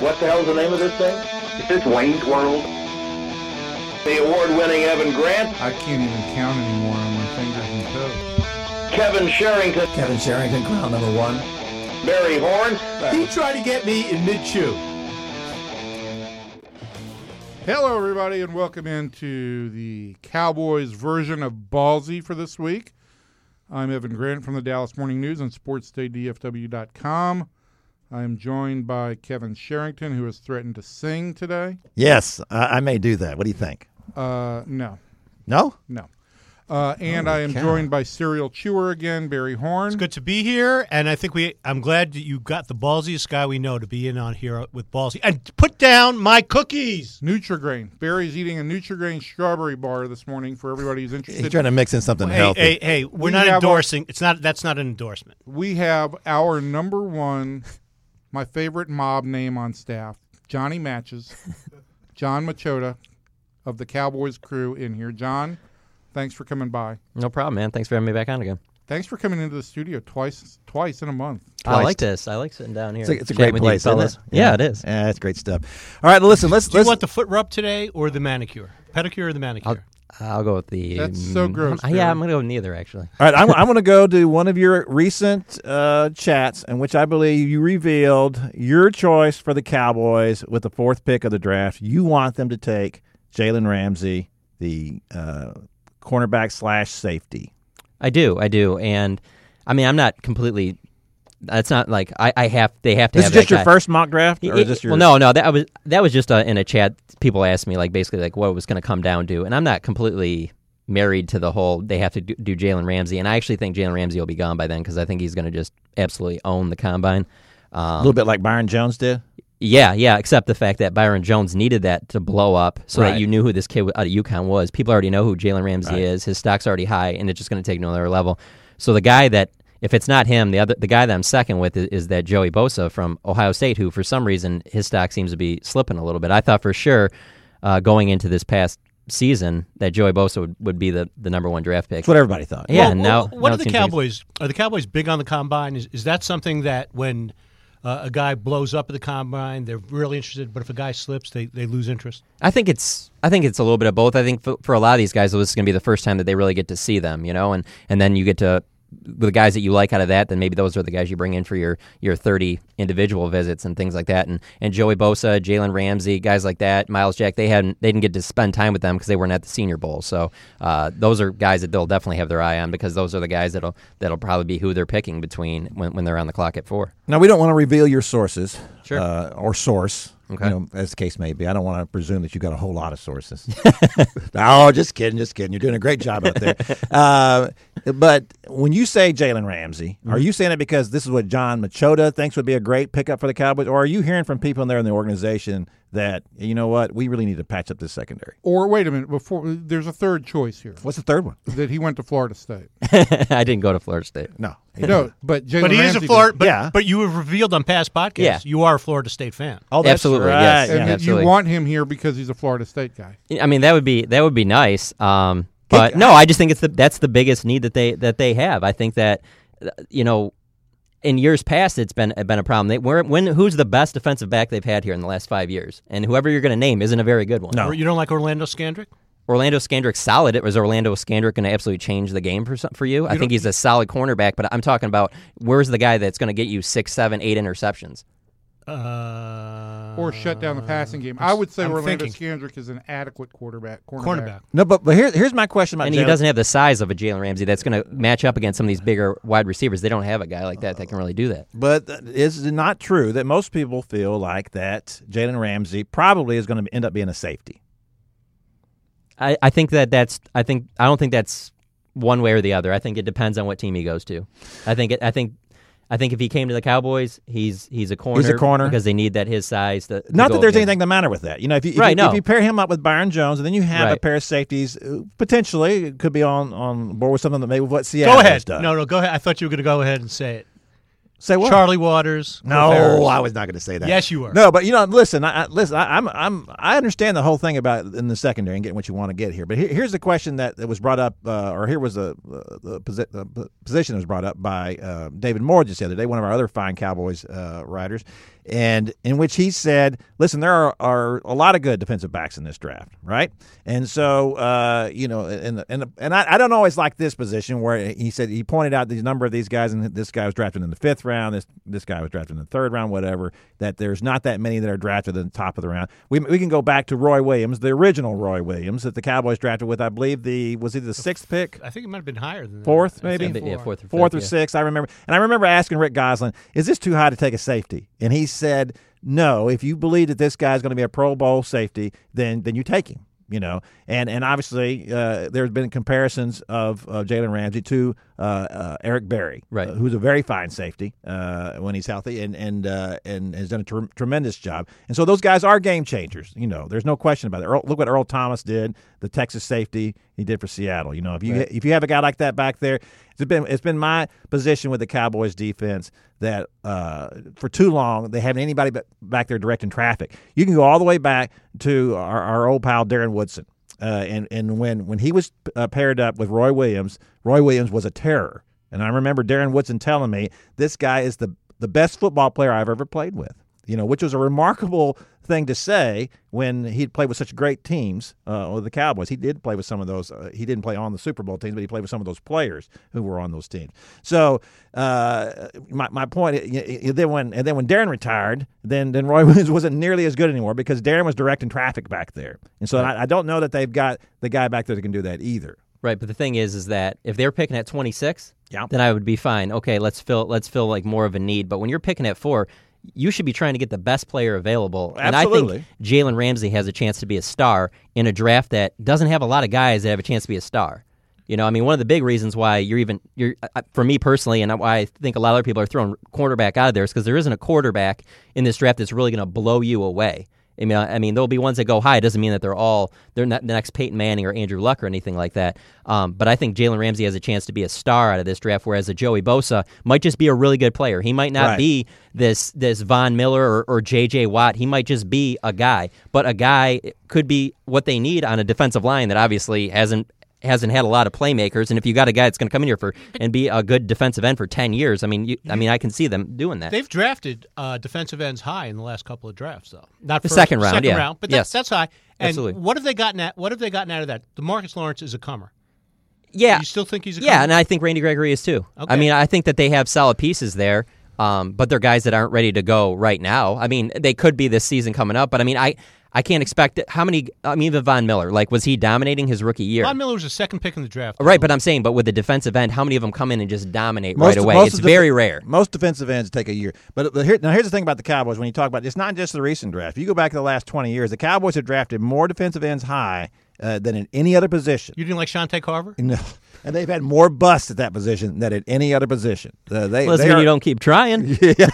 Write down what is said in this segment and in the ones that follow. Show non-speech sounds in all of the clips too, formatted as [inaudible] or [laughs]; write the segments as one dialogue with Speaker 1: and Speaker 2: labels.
Speaker 1: What the hell's the name of this thing? Is this Wayne's World? The award-winning Evan Grant,
Speaker 2: I can't even count anymore on my fingers and toes.
Speaker 1: Kevin Sherrington,
Speaker 3: Kevin Sherrington, crown number one.
Speaker 1: Barry Horn,
Speaker 4: He tried to get me in mid chew.
Speaker 2: Hello, everybody, and welcome into the Cowboys version of Ballzy for this week. I'm Evan Grant from the Dallas Morning News and SportsDayDFW.com. I am joined by Kevin Sherrington, who has threatened to sing today.
Speaker 3: Yes, I, I may do that. What do you think?
Speaker 2: Uh, no,
Speaker 3: No?
Speaker 2: no. Uh, and I am
Speaker 3: cow.
Speaker 2: joined by serial chewer again, Barry Horn.
Speaker 5: It's good to be here, and I think we. I'm glad that you got the ballsiest guy we know to be in on here with Ballzy. And put down my cookies.
Speaker 2: Nutrigrain. Barry's eating a Nutrigrain strawberry bar this morning for everybody who's interested.
Speaker 3: He's trying to mix in something
Speaker 5: Hey,
Speaker 3: healthy.
Speaker 5: hey, hey! We're
Speaker 2: We
Speaker 5: not
Speaker 2: have
Speaker 5: endorsing. It's not. That's not an endorsement.
Speaker 2: we have our number one, my favorite mob name on staff, Johnny Matches, [laughs] Jon Machota of the Cowboys crew in here. John, thanks for coming by.
Speaker 6: No problem, man. Thanks for having me back on again.
Speaker 2: Thanks for coming into the studio twice twice in a month.
Speaker 6: I like this. I like sitting down here.
Speaker 3: It's a, it's a great
Speaker 6: with you
Speaker 3: place, isn't
Speaker 6: fellas.
Speaker 3: it?
Speaker 6: Yeah, it is.
Speaker 3: Yeah, it's great stuff. All right, listen, let's
Speaker 5: Do you
Speaker 3: let's
Speaker 5: want the foot rub today or the manicure, pedicure or the manicure?
Speaker 6: I'll go with the.
Speaker 2: That's so gross,
Speaker 6: I'm- [laughs] yeah, I'm gonna go with neither actually.
Speaker 3: All right, I'm, I'm going to go to one of your recent uh, chats in which I believe you revealed your choice for the Cowboys with the fourth pick of the draft. You want them to take Jalen Ramsey, the uh, cornerback slash safety.
Speaker 6: I do, I do, and I mean, I'm not completely. It's not like I, I have. They have to
Speaker 3: This
Speaker 6: have
Speaker 3: is just your
Speaker 6: guy.
Speaker 3: first mock draft, or
Speaker 6: It-
Speaker 3: is this your?
Speaker 6: well, no, no. That was that was just uh, in a chat. People asked me like basically like what it was going to come down to, and I'm not completely married to the whole. They have to do, do Jalen Ramsey, and I actually think Jalen Ramsey will be gone by then because I think he's going to just absolutely own the combine.
Speaker 3: a
Speaker 6: Um,
Speaker 3: little bit like Byron Jones did.
Speaker 6: Yeah, yeah, except the fact that Byron Jones needed that to blow up so
Speaker 3: Right.
Speaker 6: that you knew who this kid out of UConn was. People already know who Jalen Ramsey
Speaker 3: Right.
Speaker 6: is. His stock's already high, and it's just going to take another level. So the guy that, if it's not him, the other the guy that I'm second with is, is that Joey Bosa from Ohio State, who for some reason his stock seems to be slipping a little bit. I thought for sure uh, going into this past season that Joey Bosa would, would be the, the number one draft pick.
Speaker 3: That's what everybody thought.
Speaker 6: Yeah,
Speaker 5: Well,
Speaker 6: now
Speaker 5: what
Speaker 6: now
Speaker 5: are the Cowboys? Are the Cowboys big on the combine? Is, is that something that when uh, a guy blows up at the combine, they're really interested, but if a guy slips, they, they lose interest?
Speaker 6: I think it's I think it's a little bit of both. I think for, for a lot of these guys, this is going to be the first time that they really get to see them, you know, and and then you get to the guys that you like out of that. Then maybe those are the guys you bring in for your your thirty individual visits and things like that. And and Joey Bosa, Jalen Ramsey, guys like that, Myles Jack, they hadn't they didn't get to spend time with them because they weren't at the Senior Bowl. So uh, those are guys that they'll definitely have their eye on because those are the guys that'll that'll probably be who they're picking between when, when they're on the clock at four.
Speaker 3: Now we don't want to reveal your sources,
Speaker 6: Sure.
Speaker 3: uh, or source.
Speaker 6: Okay.
Speaker 3: You know, as the case may be. I don't want to presume that you've got a whole lot of sources. [laughs] oh, just kidding, just kidding. You're doing a great job out there. [laughs] uh, but when you say Jalen Ramsey, are you saying it because this is what Jon Machota thinks would be a great pickup for the Cowboys, or are you hearing from people in there in the organization that you know what we really need to patch up this secondary?
Speaker 2: Or wait a minute, before there's a third choice here
Speaker 3: What's the third one?
Speaker 2: that he went to Florida State. [laughs]
Speaker 6: I didn't go to Florida State.
Speaker 3: No, [laughs]
Speaker 2: No, but Jalen
Speaker 5: But he is a. Florida. But,
Speaker 3: Yeah.
Speaker 5: but you have revealed on past podcasts,
Speaker 6: Yeah.
Speaker 5: you are a Florida State fan.
Speaker 3: Oh, that's
Speaker 6: Absolutely,
Speaker 3: right.
Speaker 6: yes.
Speaker 2: and
Speaker 6: Yeah, absolutely.
Speaker 2: you want him here because he's a Florida State guy.
Speaker 6: I mean, that would be that would be nice. Um, but no, I just think it's the that's the biggest need that they that they have. I think that uh, you know, in years past, it's been been a problem. They where when who's the best defensive back they've had here in the last five years, and whoever you're going to name isn't a very good one.
Speaker 3: No.
Speaker 5: You don't like Orlando Scandrick?
Speaker 6: Orlando Scandrick's solid. It was Orlando Scandrick going to absolutely change the game for some- for you. I think he's a solid cornerback, but I'm talking about where's the guy that's going to get you six, seven, eight interceptions.
Speaker 5: Uh,
Speaker 2: Or shut down the passing game. I would say
Speaker 5: I'm
Speaker 2: Orlando
Speaker 5: thinking.
Speaker 2: Scandrick is an adequate quarterback. Cornerback.
Speaker 5: cornerback.
Speaker 3: No, but but here, here's my question about
Speaker 6: And he doesn't have the size of a Jalen Ramsey that's going to match up against some of these bigger wide receivers. They don't have a guy like that that can really do that.
Speaker 3: But is it not true that most people feel like that Jalen Ramsey probably is going to end up being a safety?
Speaker 6: I, I think that that's I think I don't think that's one way or the other. I think it depends on what team he goes to. I think it, I think I think if he came to the Cowboys, he's he's a corner.
Speaker 3: He's a corner.
Speaker 6: because they need that his size. To, to
Speaker 3: Not that there's
Speaker 6: against.
Speaker 3: anything the matter with that. You know, if you, if,
Speaker 6: Right,
Speaker 3: you,
Speaker 6: no.
Speaker 3: if you pair him up with Byron Jones, and then you have a pair of safeties, uh, potentially it could be on on board with something that maybe what Seattle
Speaker 5: Go
Speaker 3: has
Speaker 5: ahead.
Speaker 3: done.
Speaker 5: No, no, go ahead. I thought you were going to go ahead and say it.
Speaker 3: Say what?
Speaker 5: Charlie Waters.
Speaker 3: No. I was not going to say that.
Speaker 5: Yes, you were.
Speaker 3: No, but you know, listen, I, I, listen. I, I'm, I'm, I understand the whole thing about in the secondary and getting what you want to get here. But here, here's the question that, that was brought up, uh, or here was the the, posi- the position that was brought up by uh, David Moore just the other day, one of our other fine Cowboys uh, writers. And in which he said, "Listen, there are, are a lot of good defensive backs in this draft, right?" And so, uh, you know, and and and I, I don't always like this position where he said he pointed out the number of these guys, and this guy was drafted in the fifth round, this this guy was drafted in the third round, whatever. That there's not that many that are drafted in the top of the round. We we can go back to Roy Williams, the original Roy Williams that the Cowboys drafted with, I believe the was he the sixth pick,
Speaker 5: I think it might have been higher than that.
Speaker 3: fourth
Speaker 5: I
Speaker 3: maybe,
Speaker 5: think
Speaker 6: Yeah, fourth or
Speaker 3: fourth
Speaker 6: fifth,
Speaker 3: or
Speaker 6: yeah.
Speaker 3: sixth. I remember, and I remember asking Rick Gosselin, "Is this too high to take a safety?" And he said, "No. If you believe that this guy is going to be a Pro Bowl safety, then then you take him." You know, and and obviously uh, there's been comparisons of uh, Jalen Ramsey to uh, uh, Eric Berry,
Speaker 6: Right.
Speaker 3: uh, who's a very fine safety uh, when he's healthy, and and uh, and has done a tre- tremendous job. And so those guys are game changers. You know, there's no question about it. Earl, look what Earl Thomas did, the Texas safety he did for Seattle. You know, if you if you have a guy like that back there, it's been it's been my position with the Cowboys defense that uh, for too long they haven't anybody back there directing traffic. You can go all the way back to our, our old pal Darren Woodson. Uh, and and when when he was uh, paired up with Roy Williams, Roy Williams was a terror. And I remember Darren Woodson telling me this guy is the the best football player I've ever played with. You know, which was a remarkable thing to say when he'd played with such great teams uh, with the Cowboys. He did play with some of those. Uh, he didn't play on the Super Bowl teams, but he played with some of those players who were on those teams. So uh, my my point. Then when and then when Darren retired, then then Roy [laughs] Williams wasn't nearly as good anymore because Darren was directing traffic back there, and so I, I don't know that they've got the guy back there that can do that either.
Speaker 6: Right, but the thing is, is that if they're picking at 26,
Speaker 3: Yeah.
Speaker 6: then I would be fine. Okay, let's fill let's fill like more of a need. But when you're picking at four, you should be trying to get the best player available. And I think Jalen Ramsey has a chance to be a star in a draft that doesn't have a lot of guys that have a chance to be a star. You know, I mean, one of the big reasons why you're even you're uh, for me personally, and why I think a lot of other people are throwing quarterback out of there is because there isn't a quarterback in this draft that's really going to blow you away. I mean, I mean, there'll be ones that go high. It doesn't mean that they're all they're not the next Peyton Manning or Andrew Luck or anything like that. Um, but I think Jalen Ramsey has a chance to be a star out of this draft, whereas a Joey Bosa might just be a really good player. He might not
Speaker 3: Right.
Speaker 6: be this this Von Miller or, or J.J. Watt. He might just be a guy, but a guy could be what they need on a defensive line that obviously hasn't hasn't had a lot of playmakers. And if you got a guy that's going to come in here for and be a good defensive end for ten years, I mean, you, I mean, I can see them doing that.
Speaker 5: They've drafted uh, defensive ends high in the last couple of drafts, though. Not
Speaker 6: The
Speaker 5: first,
Speaker 6: second round,
Speaker 5: second
Speaker 6: yeah.
Speaker 5: round, but
Speaker 6: Yes.
Speaker 5: that's, that's high. And
Speaker 6: Absolutely.
Speaker 5: what have they gotten at? What have they gotten out of that? Demarcus Lawrence is a comer.
Speaker 6: yeah,
Speaker 5: You still think he's a
Speaker 6: Yeah,
Speaker 5: comer?
Speaker 6: and I think Randy Gregory is too.
Speaker 5: Okay.
Speaker 6: I mean, I think that they have solid pieces there, um, but they're guys that aren't ready to go right now. I mean, they could be this season coming up, but I mean, I I can't expect it. How many? I mean, even Von Miller, like, was he dominating his rookie year?
Speaker 5: Von Miller was a second pick in the draft.
Speaker 6: Right, but I'm saying, but with the defensive end, how many of them come in and just dominate
Speaker 3: Most-
Speaker 6: right away? It's
Speaker 3: of the-
Speaker 6: very rare.
Speaker 3: Most defensive ends take a year. But the, here, now here's the thing about the Cowboys. When you talk about it's not just the recent draft. If you go back to the last 20 years, the Cowboys have drafted more defensive ends high uh, than in any other position.
Speaker 5: You didn't like Shante Carver? [laughs]
Speaker 3: No. And they've had more busts at that position than at any other position. Uh, they,
Speaker 6: Well,
Speaker 3: they are-
Speaker 6: you don't keep trying. [laughs]
Speaker 3: yeah,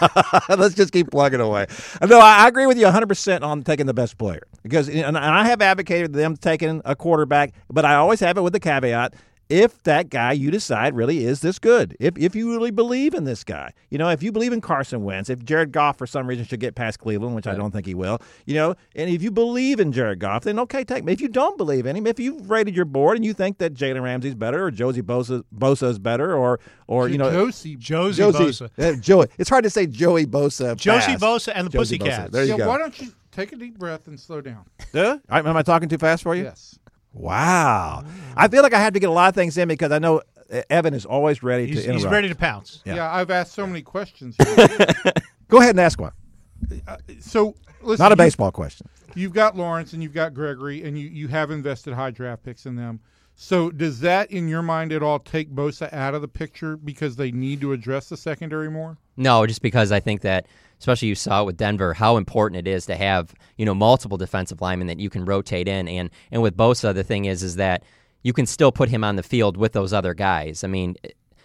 Speaker 3: [laughs] let's just keep plugging away. No, I, I agree with you 100% on taking the best player because, and, and I have advocated them taking a quarterback, but I always have it with the caveat if that guy you decide really is this good, if, if you really believe in this guy, you know, if you believe in Carson Wentz, if Jared Goff for some reason should get past Cleveland, which I don't think he will, you know, and if you believe in Jared Goff, then okay, take him. If you don't believe in him, if you've rated your board and you think that Jalen Ramsey's better or Josie Bosa Bosa's better or or you know
Speaker 2: Josie.
Speaker 5: Josie,
Speaker 3: Josie,
Speaker 5: Bosa.
Speaker 3: uh, Joey. It's hard to say Joey Bosa.
Speaker 5: Josie
Speaker 3: fast.
Speaker 5: Bosa and the
Speaker 3: Josie
Speaker 5: Pussycats.
Speaker 3: Bosa. There you
Speaker 2: yeah,
Speaker 3: go.
Speaker 2: why don't you take a deep breath and slow down?
Speaker 3: Huh? Am am I talking too fast for you?
Speaker 2: Yes.
Speaker 3: Wow. I feel like I have to get a lot of things in because I know uh, Evan is always ready
Speaker 5: He's,
Speaker 3: to interrupt.
Speaker 5: he's ready to pounce.
Speaker 3: Yeah.
Speaker 2: Yeah, I've asked so many questions. [laughs]
Speaker 3: Go ahead and ask one.
Speaker 2: so listen,
Speaker 3: Not a
Speaker 2: you-
Speaker 3: baseball question.
Speaker 2: You've got Lawrence and you've got Gregory, and you, you have invested high draft picks in them. So does that, in your mind, at all take Bosa out of the picture because they need to address the secondary more?
Speaker 6: No, just because I think that, especially you saw it with Denver, how important it is to have you know multiple defensive linemen that you can rotate in, and and with Bosa, the thing is is that you can still put him on the field with those other guys. I mean.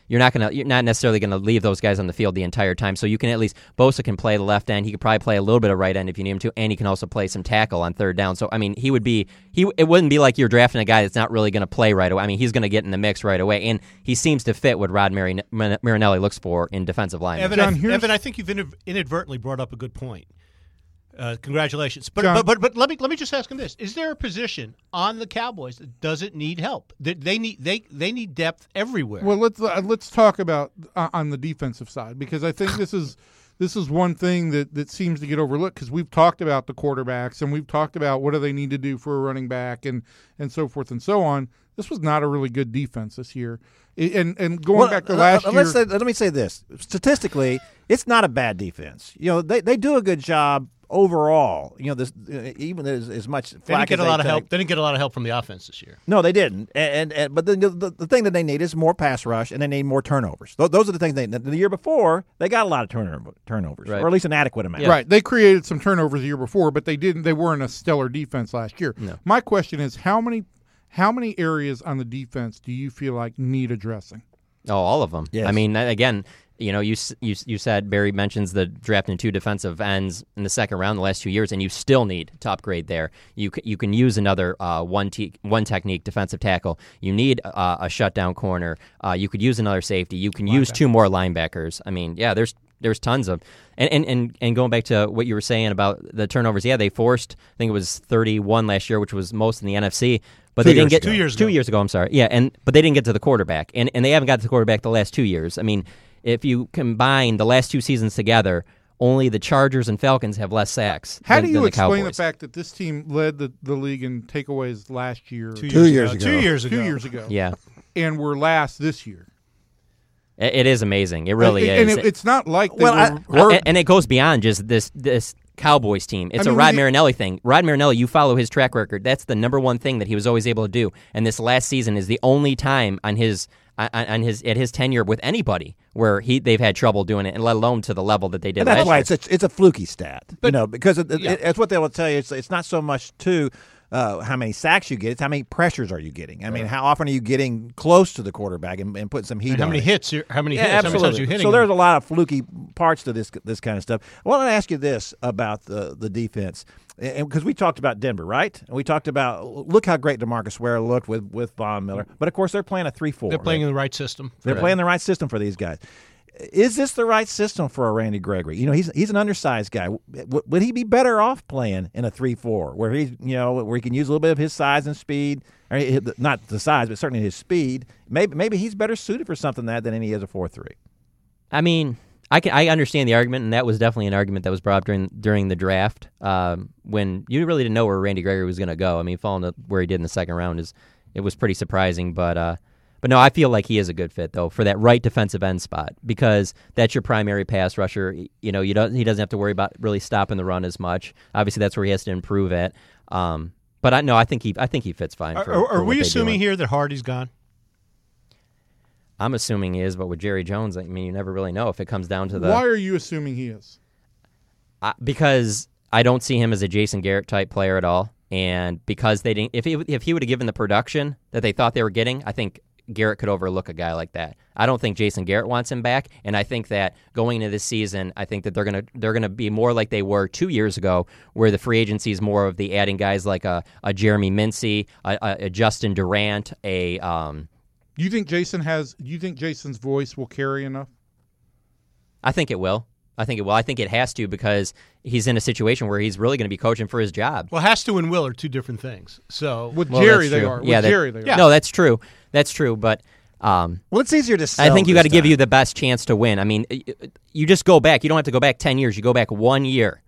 Speaker 6: You're not gonna. You're not necessarily gonna leave those guys on the field the entire time. So you can at least Bosa can play the left end. He could probably play a little bit of right end if you need him to, and he can also play some tackle on third down. So I mean, he would be. He it wouldn't be like you're drafting a guy that's not really gonna play right away. I mean, he's gonna get in the mix right away, and he seems to fit what Rod Marin- Marinelli looks for in defensive line.
Speaker 5: Evan,
Speaker 2: John,
Speaker 5: I, Evan, I think you've inadvertently brought up a good point. Uh, congratulations, but,
Speaker 2: John-
Speaker 5: but but but let me let me just ask him this: Is there a position on the Cowboys that doesn't need help? They, they need they they need depth everywhere.
Speaker 2: Well, let's uh, let's talk about uh, on the defensive side because I think this is this is one thing that that seems to get overlooked because we've talked about the quarterbacks and we've talked about what do they need to do for a running back and and so forth and so on. This was not a really good defense this year. And and going
Speaker 3: Well,
Speaker 2: back to
Speaker 3: uh,
Speaker 2: last
Speaker 3: uh,
Speaker 2: year,
Speaker 3: let's say, let me say this: statistically, it's not a bad defense. You know, they, they do a good job overall. You know, this uh, even as, as much
Speaker 5: They didn't get
Speaker 3: as
Speaker 5: a lot
Speaker 3: they
Speaker 5: of help. They didn't get a lot of help from the offense this year.
Speaker 3: No, they didn't. And, and, and but the, the the thing that they need is more pass rush, and they need more turnovers. Th- those are the things they. The year before, they got a lot of turnover, turnovers,
Speaker 6: Right.
Speaker 3: or at least an adequate amount.
Speaker 2: Right. They created some turnovers the year before, but they didn't they weren't a stellar defense last year.
Speaker 6: No.
Speaker 2: My question is how many how many areas on the defense do you feel like need addressing?
Speaker 6: Oh, all of them.
Speaker 3: Yes.
Speaker 6: I mean, again, you know, you you you said Barry mentions the drafting two defensive ends in the second round the last two years, and you still need to upgrade there. You you can use another uh, one te- one technique defensive tackle. You need uh, a shutdown corner. Uh, you could use another safety. You can use two more linebackers. I mean, yeah, there's there's tons of and, and, and, and going back to what you were saying about the turnovers, yeah, they forced I think it was 31 last year, which was most in the NFC. But
Speaker 3: Two
Speaker 6: they didn't get
Speaker 3: ago.
Speaker 5: Two years
Speaker 6: two
Speaker 5: ago.
Speaker 6: years ago. I'm sorry. Yeah, and but they didn't get to the quarterback, and and they haven't got to the quarterback the last two years. I mean, if you combine the last two seasons together, only the Chargers and Falcons have less sacks.
Speaker 2: How
Speaker 6: than,
Speaker 2: do you
Speaker 6: than the
Speaker 2: explain the fact that this team led the, the league in takeaways last year,
Speaker 5: Two,
Speaker 3: Two
Speaker 5: years,
Speaker 3: years
Speaker 5: ago.
Speaker 3: ago.
Speaker 5: Two years ago.
Speaker 2: two years ago,
Speaker 6: Yeah,
Speaker 2: and we're last this year?
Speaker 6: it, it is amazing. It really
Speaker 2: and,
Speaker 6: is.
Speaker 2: And it, it's not like they
Speaker 3: Well, I-
Speaker 2: were,
Speaker 6: Uh, and, and it goes beyond just this this Cowboys team. It's
Speaker 2: I
Speaker 6: a
Speaker 2: mean,
Speaker 6: Rod
Speaker 2: we-
Speaker 6: Marinelli thing. Rod Marinelli, you follow his track record. That's the number one thing that he was always able to do. And this last season is the only time on his on, on his at his tenure with anybody where he they've had trouble doing it, and let alone to the level that they did.
Speaker 3: And that's
Speaker 6: last
Speaker 3: why
Speaker 6: year.
Speaker 3: it's a, it's a fluky stat, you know, because it, it, it's what they will tell you. It's, it's not so much to uh, how many sacks you get; it's how many pressures are you getting. I mean, how often are you getting close to the quarterback and, and putting some heat
Speaker 5: And how many
Speaker 3: it?
Speaker 5: hits? How many
Speaker 3: Yeah,
Speaker 5: hits? How many
Speaker 3: absolutely.
Speaker 5: you hitting?
Speaker 3: so there's a lot of fluky parts to this this kind of stuff. I want to ask you this about the the defense, because we talked about Denver, right? And we talked about look how great Demarcus Ware looked with with Von Miller, but of course they're playing a three four.
Speaker 5: They're playing in the right system.
Speaker 3: They're playing the right system for these guys. Is this the right system for a Randy Gregory? You know, he's he's an undersized guy. W- would he be better off playing in a three-four, where he's you know where he can use a little bit of his size and speed, or he- not the size, but certainly his speed? Maybe maybe he's better suited for something that than he is a four-three.
Speaker 6: I mean, I can I understand the argument, and that was definitely an argument that was brought up during during the draft um, when you really didn't know where Randy Gregory was going to go. I mean, falling to where he did in the second round is it was pretty surprising, but uh, but no, I feel like he is a good fit though for that right defensive end spot because that's your primary pass rusher. You know, you don't he doesn't have to worry about really stopping the run as much. Obviously, that's where he has to improve at. Um, but I no, I think he I think he fits fine.
Speaker 5: Are,
Speaker 6: For,
Speaker 5: are,
Speaker 6: for
Speaker 5: are
Speaker 6: what
Speaker 5: we assuming here that Hardy's gone?
Speaker 6: I'm assuming he is, but with Jerry Jones, I mean, you never really know if it comes down to the
Speaker 2: why are you assuming he is?
Speaker 6: I- because I don't see him as a Jason Garrett type player at all, and because they didn't, if he if he would have given the production that they thought they were getting, I think Garrett could overlook a guy like that. I don't think Jason Garrett wants him back, and I think that going into this season, I think that they're gonna they're gonna be more like they were two years ago, where the free agency is more of the adding guys like a, a Jeremy Mincey, a, a, a Justin Durant, a um,
Speaker 2: You think Jason has? You think Jason's voice will carry enough?
Speaker 6: I think it will. I think it will. I think it has to because he's in a situation where he's really going to be coaching for his job.
Speaker 5: Well, has to and will are two different things. So
Speaker 2: With
Speaker 6: Well,
Speaker 2: Jerry, they are. With
Speaker 6: Yeah,
Speaker 2: Jerry, they are.
Speaker 6: No, that's true. That's true. But um,
Speaker 3: Well, it's easier to.
Speaker 6: I think you got to give you the best chance to win. I mean, y- y- you just go back. You don't have to go back 10 years. You go back one year.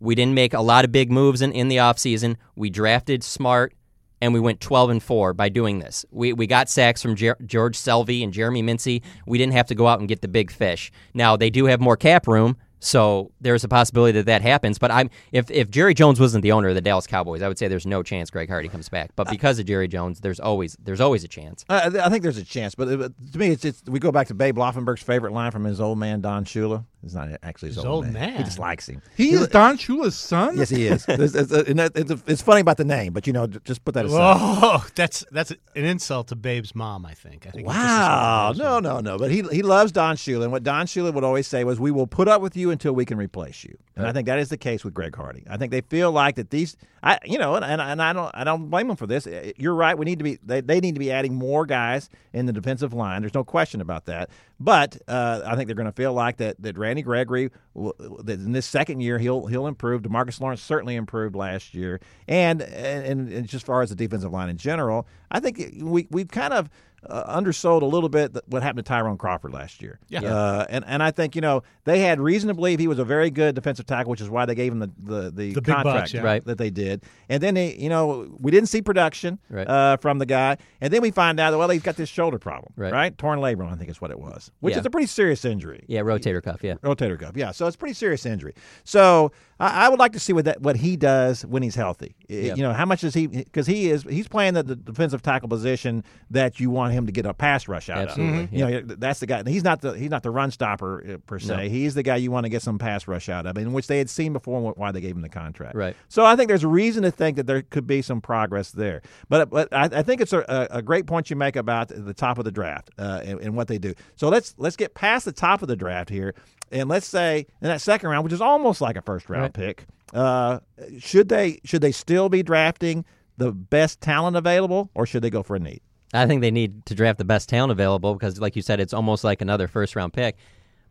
Speaker 6: We didn't make a lot of big moves in, in the offseason. We drafted smart, and we went 12 and 4 by doing this. We, we got sacks from Jer- George Selvie and Jeremy Mincey. We didn't have to go out and get the big fish. Now, they do have more cap room. So there's a possibility that that happens, but I'm if if Jerry Jones wasn't the owner of the Dallas Cowboys, I would say there's no chance Greg Hardy comes back. But because of Jerry Jones, there's always there's always a chance.
Speaker 3: Uh, I think there's a chance, but uh, to me, it's, it's we go back to Babe Laufenberg's favorite line from his old man Don Shula. It's not actually his,
Speaker 5: His
Speaker 3: old,
Speaker 5: old
Speaker 3: man. He
Speaker 5: man.
Speaker 3: just likes him.
Speaker 2: He is Don Shula's son.
Speaker 3: Yes, he is. [laughs] it's, it's, and that- it's, it's funny about the name, but you know, just put that aside.
Speaker 5: Oh, [laughs] that's that's an insult to Babe's mom. I think. I think.
Speaker 3: Wow, no,
Speaker 5: mom.
Speaker 3: no, no. But he he loves Don Shula, and what Don Shula would always say was, "We will put up with you until we can replace you." And I think that is the case with Greg Hardy. I think they feel like that these, I you know, and, and, and I don't I don't blame them for this. Uh, You're right. We need to be they, they need to be adding more guys in the defensive line. There's no question about that. But uh, I think they're going to feel like that that Randy Gregory that in this second year he'll he'll improve. Demarcus Lawrence certainly improved last year, and and, and just as far as the defensive line in general, I think we we've kind of uh, undersold a little bit what happened to Tyrone Crawford last year.
Speaker 5: Yeah.
Speaker 3: Uh, and and I think you know they had reason to believe he was a very good defensive tackle, which is why they gave him the the, the,
Speaker 5: The big
Speaker 3: contract
Speaker 5: bucks, yeah.
Speaker 6: Right.
Speaker 3: that they did. And then they, you know, we didn't see production
Speaker 6: Right.
Speaker 3: uh, from the guy, and then we find out that well he's got this shoulder problem,
Speaker 6: Right.
Speaker 3: Torn labrum, I think is what it was, which
Speaker 6: Yeah.
Speaker 3: is a pretty serious injury.
Speaker 6: Yeah, rotator cuff. Yeah.
Speaker 3: Rotator cuff, yeah. So it's a pretty serious injury. So I, I would like to see what that what he does when he's healthy.
Speaker 6: Yeah.
Speaker 3: You know, how much does he? Because he is he's playing the, the defensive tackle position that you want him to get a pass rush out
Speaker 6: Absolutely,
Speaker 3: of. You know, that's the guy. He's not the he's not the run stopper uh, per se.
Speaker 6: No.
Speaker 3: He's the guy you want to get some pass rush out of, in which they had seen before. and Why they gave him the contract.
Speaker 6: Right.
Speaker 3: So I think there's a reason to think that there could be some progress there. But but I, I think it's a, a, a great point you make about the top of the draft uh, and, and what they do. So let's let's get past the top of the draft here, and let's say in that second round, which is almost like a first round
Speaker 6: Right.
Speaker 3: pick, uh, should they should they still be drafting the best talent available, or should they go for a need?
Speaker 6: I think they need to draft the best talent available because, like you said, it's almost like another first round pick.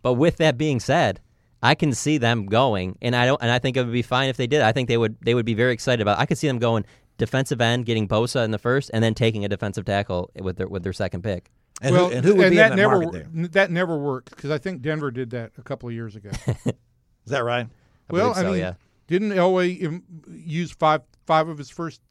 Speaker 6: But with that being said, I can see them going, and I don't, and I think it would be fine if they did. I think they would, they would be very excited about. It. I could see them going defensive end, getting Bosa in the first, and then taking a defensive tackle with their with their second pick.
Speaker 3: And
Speaker 2: well,
Speaker 3: who, and who would be
Speaker 2: that
Speaker 3: in that
Speaker 2: never
Speaker 3: market there?
Speaker 2: n- that never worked because I think Denver did that a couple of years ago. [laughs]
Speaker 3: Is that right?
Speaker 2: well,
Speaker 6: believe so,
Speaker 2: I mean,
Speaker 6: yeah.
Speaker 2: Didn't Elway use five five of his first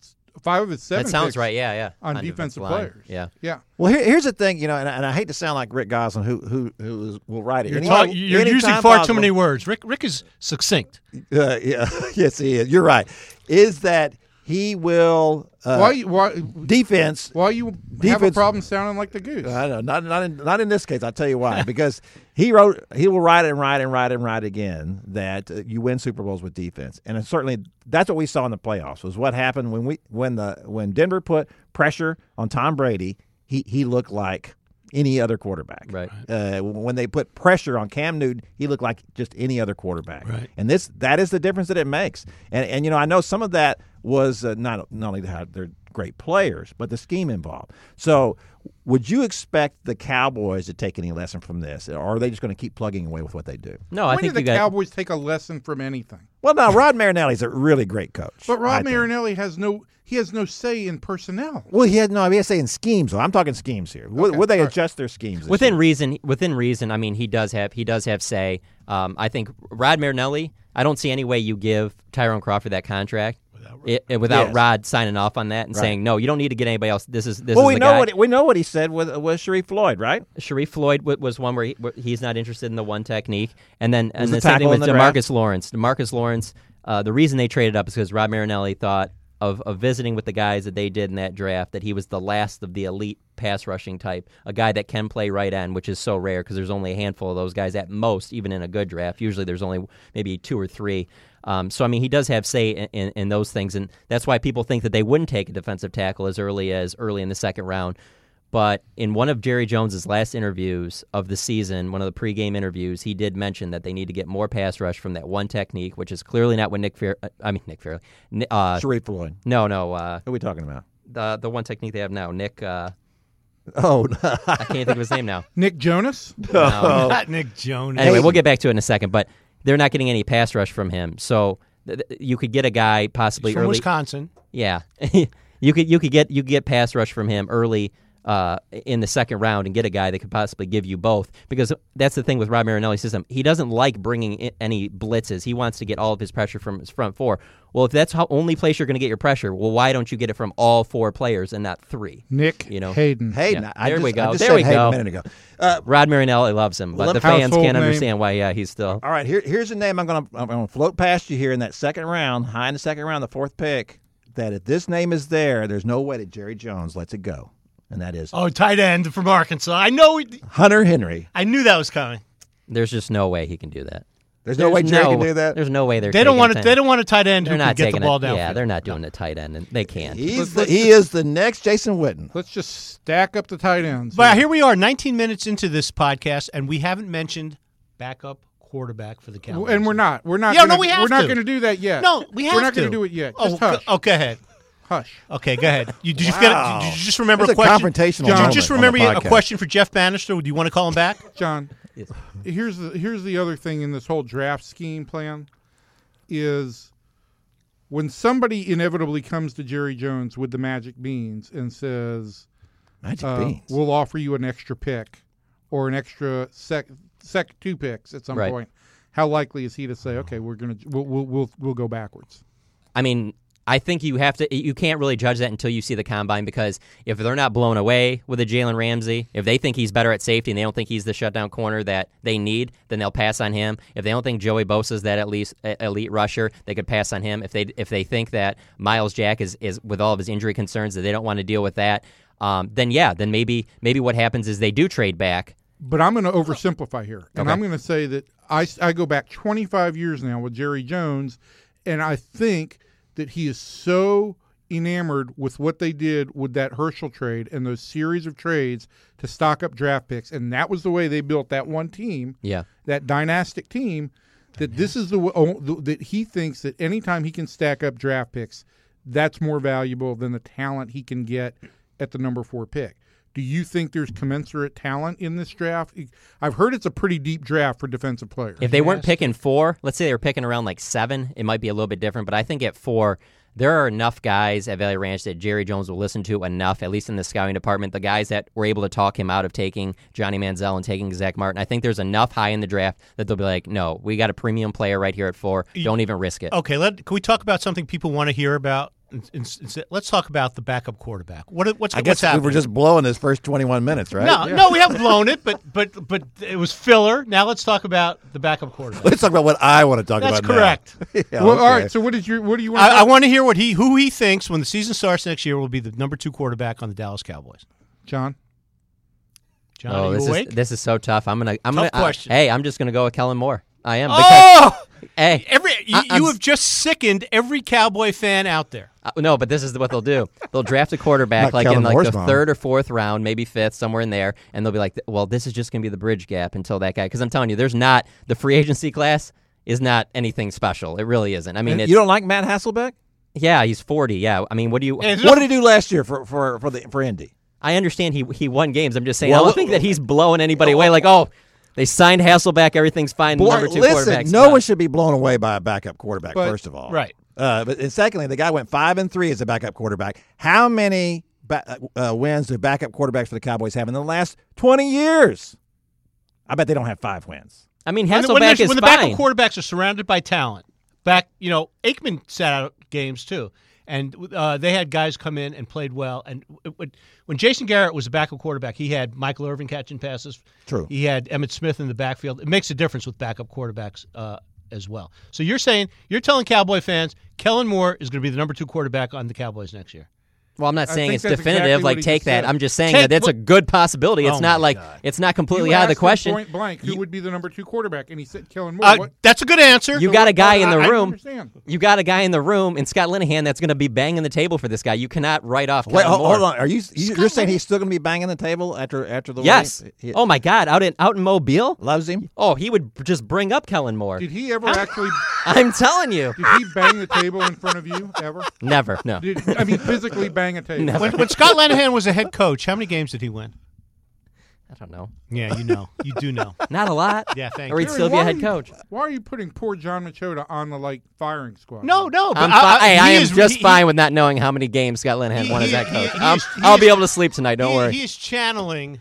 Speaker 2: five of his seven?
Speaker 6: that sounds
Speaker 2: picks
Speaker 6: right. Yeah, yeah.
Speaker 2: On, defensive
Speaker 6: line.
Speaker 2: players.
Speaker 6: Yeah.
Speaker 2: yeah.
Speaker 3: Well, here, here's the thing, you know, and, and I hate to sound like Rick Gosselin, who who who is, will write it.
Speaker 5: You're,
Speaker 3: Any-
Speaker 5: talk- you're
Speaker 3: anytime
Speaker 5: using far
Speaker 3: possible-
Speaker 5: too many words. Rick Rick is succinct.
Speaker 3: Uh, yeah, [laughs] yes, he is. You're right. Is that he will uh,
Speaker 2: why why
Speaker 3: defense?
Speaker 2: why you have a
Speaker 3: Defense-
Speaker 2: problem sounding like the goose?
Speaker 3: I don't know, not not in, not in this case. I'll tell you why. [laughs] Because he wrote, he will write and write and write and write again that uh, you win Super Bowls with defense, and it's certainly that's what we saw in the playoffs. Was what happened when we when the when Denver put pressure on Tom Brady. He he looked like any other quarterback.
Speaker 6: Right.
Speaker 3: Uh, when they put pressure on Cam Newton, he looked like just any other quarterback.
Speaker 5: Right.
Speaker 3: And this that is the difference that it makes. And and you know I know some of that was uh, not not only how they're great players, but the scheme involved. So would you expect the Cowboys to take any lesson from this, or are they just going to keep plugging away with what they do?
Speaker 6: No, I
Speaker 2: when
Speaker 6: think
Speaker 2: did the
Speaker 6: got.
Speaker 2: Cowboys take a lesson from anything?
Speaker 3: Well, no, Rod Marinelli's a really great coach.
Speaker 2: But
Speaker 3: I
Speaker 2: Rob
Speaker 3: think.
Speaker 2: Marinelli has no he has no say in personnel.
Speaker 3: Well, he had no. I He has saying schemes. Though. I'm talking schemes here. Would,
Speaker 2: Okay,
Speaker 3: would they
Speaker 2: all right.
Speaker 3: adjust their schemes
Speaker 6: within
Speaker 3: year?
Speaker 6: reason within reason i mean he does have he does have say um, i think rod marinelli i don't see any way you give tyrone crawford that contract it, it- without
Speaker 3: Yes.
Speaker 6: rod signing off on that and
Speaker 3: Right.
Speaker 6: saying no you don't need to get anybody else this is this
Speaker 3: Well,
Speaker 6: is
Speaker 3: we
Speaker 6: the
Speaker 3: know
Speaker 6: guy.
Speaker 3: what we know what he said with with Sharrif Floyd, right?
Speaker 6: Sharrif Floyd wa- was one where, he, where he's not interested in the one technique, and then and
Speaker 3: the
Speaker 6: the same thing with
Speaker 3: in the draft?
Speaker 6: Demarcus Lawrence. Demarcus Lawrence, uh, the reason they traded up is because Rob Marinelli thought of, of visiting with the guys that they did in that draft that he was the last of the elite pass rushing type, a guy that can play right end, which is so rare because there's only a handful of those guys at most, even in a good draft. Usually there's only maybe two or three. Um, so I mean, he does have say in, in, in those things, and that's why people think that they wouldn't take a defensive tackle as early as early in the second round. But in one of Jerry Jones's last interviews of the season, one of the pregame interviews, he did mention that they need to get more pass rush from that one technique, which is clearly not what Nick Fair. uh, I mean Nick Fairley. Uh,
Speaker 3: Sharrif Floyd.
Speaker 6: no, no, uh,
Speaker 3: Who are we talking about?
Speaker 6: the the one technique they have now. Nick. Uh,
Speaker 3: Oh, [laughs]
Speaker 6: I can't think of his name now. [laughs]
Speaker 2: Nick Jonas?
Speaker 6: No. [laughs]
Speaker 5: Not Nick Jonas.
Speaker 6: Anyway, we'll get back to it in a second. But they're not getting any pass rush from him, so th- th- you could get a guy possibly
Speaker 5: from
Speaker 6: early.
Speaker 5: Wisconsin.
Speaker 6: Yeah, you could you could get you could get pass rush from him early uh, in the second round and get a guy that could possibly give you both. Because that's the thing with Rob Marinelli's system. He doesn't like bringing in any blitzes. He wants to get all of his pressure from his front four. Well, if that's the only place you're going to get your pressure, well, why don't you get it from all four players and not three?
Speaker 2: Nick
Speaker 6: You know.
Speaker 2: Hayden.
Speaker 3: Hayden.
Speaker 6: Yeah,
Speaker 3: I
Speaker 6: there
Speaker 3: just,
Speaker 6: we go.
Speaker 3: I just
Speaker 6: There
Speaker 3: said
Speaker 6: we
Speaker 3: Hayden
Speaker 6: go.
Speaker 3: a minute ago. Uh,
Speaker 6: Rod Marinelli loves him, but the fans can't
Speaker 2: name.
Speaker 6: understand why. Yeah, he's still.
Speaker 3: all right, here, here's a name I'm going to I'm going to float past you here in that second round, high in the second round, the fourth pick. That if this name is there, there's no way that Jerry Jones lets it go, and that is
Speaker 5: Oh, tight end from Arkansas. I know. he-
Speaker 3: Hunter Henry.
Speaker 5: I knew that was coming.
Speaker 6: There's just no way he can do that.
Speaker 3: There's no way Jerry
Speaker 6: no,
Speaker 3: can do that.
Speaker 6: There's no way they're.
Speaker 5: They don't
Speaker 6: taking
Speaker 5: want to.
Speaker 6: ten.
Speaker 5: They don't want a tight end
Speaker 6: They're
Speaker 5: who
Speaker 6: not
Speaker 5: can get the ball
Speaker 6: it.
Speaker 5: down.
Speaker 6: Yeah, they're not doing a tight end, and they can't.
Speaker 3: He's the, he is the next Jason Witten.
Speaker 2: Let's just stack up the tight ends.
Speaker 5: But here we are, 19 minutes into this podcast, and we haven't mentioned backup quarterback for the Cowboys.
Speaker 2: and we're not. We're not.
Speaker 5: Yeah,
Speaker 2: gonna,
Speaker 5: no, we have
Speaker 2: We're not going to do that yet.
Speaker 5: No, we have
Speaker 2: We're not gonna do it yet.
Speaker 5: Oh,
Speaker 2: hush.
Speaker 5: go, oh, go ahead.
Speaker 2: Hush.
Speaker 5: Okay, go ahead. You, did, you forget, did you just remember
Speaker 3: That's
Speaker 5: a
Speaker 3: a
Speaker 5: question?
Speaker 3: confrontational
Speaker 5: Did you just remember a question for Jeff Banister? Do you want to call him back?
Speaker 2: John, here's the here's the other thing in this whole draft scheme plan is when somebody inevitably comes to Jerry Jones with the magic beans and says,
Speaker 3: Magic
Speaker 2: uh,
Speaker 3: beans.
Speaker 2: we'll offer you an extra pick or an extra sec, sec two picks at some
Speaker 6: Right.
Speaker 2: point. How likely is he to say, okay, we're gonna we'll we'll we'll, we'll go backwards?
Speaker 6: I mean, I think you have to. You can't really judge that until you see the combine because if they're not blown away with a Jalen Ramsey, if they think he's better at safety and they don't think he's the shutdown corner that they need, then they'll pass on him. If they don't think Joey Bosa's that at least elite rusher, they could pass on him. If they if they think that Myles Jack is is with all of his injury concerns that they don't want to deal with that, um, then yeah, then maybe maybe what happens is they do trade back.
Speaker 2: But I'm going to oversimplify here, and
Speaker 6: Okay.
Speaker 2: I'm going to say that I, I go back 25 years now with Jerry Jones, and I think that he is so enamored with what they did with that Herschel trade and those series of trades to stock up draft picks, and that was the way they built that one team,
Speaker 6: Yeah.
Speaker 2: that dynastic team. That this is the oh, the- that he thinks that anytime he can stack up draft picks, that's more valuable than the talent he can get at the number four pick. Do you think there's commensurate talent in this draft? I've heard it's a pretty deep draft for defensive players.
Speaker 6: If they weren't picking four, let's say they were picking around like seven, it might be a little bit different. But I think at four, there are enough guys at Valley Ranch that Jerry Jones will listen to enough, at least in the scouting department. The guys that were able to talk him out of taking Johnny Manziel and taking Zack Martin. I think there's enough high in the draft that they'll be like, no, we got a premium player right here at four. Don't even risk it.
Speaker 5: Okay, let can we talk about something people want to hear about? In- in- in- let's talk about the backup quarterback. What what's
Speaker 3: I
Speaker 5: what's
Speaker 3: guess we
Speaker 5: happening?
Speaker 3: were just blowing this first 21 minutes, right?
Speaker 5: no, no, we haven't blown it, [laughs] but but but it was filler. Now let's talk about the backup quarterback.
Speaker 3: Let's talk about what I want to talk
Speaker 5: That's
Speaker 3: about. now.
Speaker 5: correct. [laughs]
Speaker 3: Yeah,
Speaker 2: well, all
Speaker 3: okay.
Speaker 2: right. So what is your what do you want?
Speaker 5: I, I want to hear what he who he thinks when the season starts next year will be the number two quarterback on the Dallas Cowboys.
Speaker 2: John?
Speaker 5: John,
Speaker 6: oh,
Speaker 5: are you
Speaker 6: this
Speaker 5: awake?
Speaker 6: is this is so tough. I'm gonna I'm
Speaker 5: Tough
Speaker 6: gonna uh,
Speaker 5: question.
Speaker 6: hey, I'm just gonna go with Kellen Moore. I am because
Speaker 5: oh,
Speaker 6: hey,
Speaker 5: every you,
Speaker 6: I- I'm
Speaker 5: you have just sickened every Cowboy fan out there.
Speaker 6: Uh, no, but this is what they'll do. They'll draft a quarterback like
Speaker 3: Kellen
Speaker 6: in like
Speaker 3: Moore's
Speaker 6: the third or fourth round, maybe fifth, somewhere in there, and they'll be like, "Well, this is just going to be the bridge gap until that guy." Because I'm telling you, there's not the free agency class is not anything special. It really isn't. I mean, it's,
Speaker 3: you don't like Matt Hasselbeck?
Speaker 6: yeah, he's 40. Yeah, I mean, what do you?
Speaker 3: What did he do last year for for for the for Indy?
Speaker 6: I understand he he won games. I'm just saying,
Speaker 3: Well,
Speaker 6: I don't think that he's blowing anybody away. Like, oh, they signed Hasselbeck, everything's fine.
Speaker 3: Boy,
Speaker 6: number two
Speaker 3: listen,
Speaker 6: quarterback's
Speaker 3: no
Speaker 6: done.
Speaker 3: one should be blown away by a backup quarterback.
Speaker 2: But-
Speaker 3: first of all,
Speaker 5: Right.
Speaker 3: Uh, but and secondly, the guy went five and three as a backup quarterback. How many ba- uh, wins do backup quarterbacks for the Cowboys have in the last twenty years? I bet they don't have five wins.
Speaker 6: I mean,
Speaker 5: When,
Speaker 6: Hasselbeck
Speaker 5: when there's-
Speaker 6: is
Speaker 5: when the
Speaker 6: fine.
Speaker 5: backup quarterbacks are surrounded by talent, back you know Aikman sat out games too, and uh, they had guys come in and played well. And when Jason Garrett was a backup quarterback, he had Michael Irvin catching passes.
Speaker 3: True.
Speaker 5: He had Emmitt Smith in the backfield. It makes a difference with backup quarterbacks uh, as well. So you're saying you're telling Cowboy fans Kellen Moore is going to be the number two quarterback on the Cowboys next year.
Speaker 6: Well, I'm not saying it's definitive.
Speaker 2: exactly
Speaker 6: like take that.
Speaker 2: said.
Speaker 6: I'm just saying
Speaker 5: Take
Speaker 6: that it's a good possibility. It's
Speaker 5: Oh
Speaker 6: not like
Speaker 5: God.
Speaker 6: it's not completely
Speaker 2: You
Speaker 6: out of the question.
Speaker 2: Point blank, who
Speaker 6: You-
Speaker 2: would be the number two quarterback? And he said Kellen Moore.
Speaker 5: Uh,
Speaker 2: What-
Speaker 5: that's a good answer.
Speaker 6: You got a guy in the
Speaker 2: I- I
Speaker 6: room.
Speaker 2: understand.
Speaker 6: You got a guy in the room and Scott Linehan that's going to be banging the table for this guy. You cannot write off.
Speaker 3: Wait,
Speaker 6: Kellen
Speaker 3: hold,
Speaker 6: Moore.
Speaker 3: hold on. Are you you- you're saying he's still going to be banging the table after after the
Speaker 6: Yes.
Speaker 3: way he, he
Speaker 6: Oh my God! Out in out in Mobile.
Speaker 3: loves him?
Speaker 6: Oh, he would just bring up Kellen Moore.
Speaker 2: Did he ever actually? [laughs]
Speaker 6: I'm telling you,
Speaker 2: Did he bang the table in front of you ever?
Speaker 6: never. No.
Speaker 2: Did, I mean, physically bang [laughs] a table?
Speaker 6: Never.
Speaker 5: when, when Scott Linehan was a head coach, how many games did he win?
Speaker 6: I don't know.
Speaker 5: Yeah, you know, you do know. [laughs]
Speaker 6: Not a lot.
Speaker 5: Yeah, thank
Speaker 6: Or
Speaker 5: you.
Speaker 6: he'd still be a head coach.
Speaker 2: Why are you putting poor Jon Machota on the like firing squad?
Speaker 5: No, no, but
Speaker 6: I'm fi-
Speaker 5: I,
Speaker 6: hey, I
Speaker 5: he
Speaker 6: am
Speaker 5: is-
Speaker 6: just
Speaker 5: he-
Speaker 6: fine with not knowing how many games Scott Linehan
Speaker 5: He-
Speaker 6: won as
Speaker 5: he-
Speaker 6: that
Speaker 5: he-
Speaker 6: coach.
Speaker 5: he
Speaker 6: Um,
Speaker 5: is- he
Speaker 6: I'll be
Speaker 5: is-
Speaker 6: able to sleep tonight. Don't
Speaker 5: he,
Speaker 6: worry.
Speaker 5: He is channeling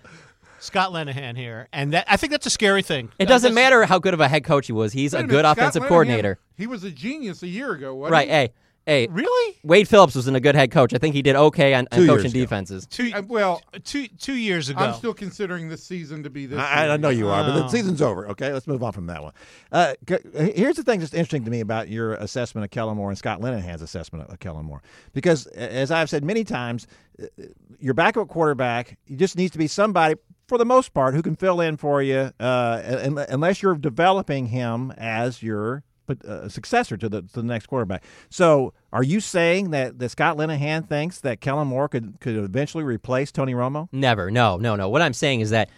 Speaker 5: Scott Linehan here, and that I think that's a scary thing.
Speaker 6: It
Speaker 5: That-
Speaker 6: doesn't matter how good of a head coach he was. He's
Speaker 2: Wait
Speaker 6: a
Speaker 2: minute,
Speaker 6: good
Speaker 2: Scott
Speaker 6: offensive
Speaker 2: Linehan,
Speaker 6: coordinator.
Speaker 2: He was a genius a year ago, wasn't
Speaker 6: Right.
Speaker 2: he?
Speaker 6: Hey, hey.
Speaker 5: Really?
Speaker 6: Wade Phillips wasn't a good head coach. I think he did okay on, on
Speaker 3: Two
Speaker 6: coaching
Speaker 3: years ago.
Speaker 6: defenses.
Speaker 5: Two,
Speaker 2: Uh, well,
Speaker 5: two, two years ago.
Speaker 2: I'm still considering this season to be this.
Speaker 3: I, I
Speaker 2: year.
Speaker 3: know you are, but the
Speaker 5: Oh.
Speaker 3: season's over. Okay, let's move on from that one. Uh, c- here's the thing that's interesting to me about your assessment of Kellen Moore and Scott Linehan's assessment of Kellen Moore, because a- as I've said many times, uh, your backup quarterback he just needs to be somebody, for the most part, who can fill in for you, uh, un- unless you're developing him as your but uh, successor to the to the next quarterback. So, are you saying that, that Scott Linehan thinks that Kellen Moore could could eventually replace Tony Romo?
Speaker 6: Never. No, no, no. What I'm saying is that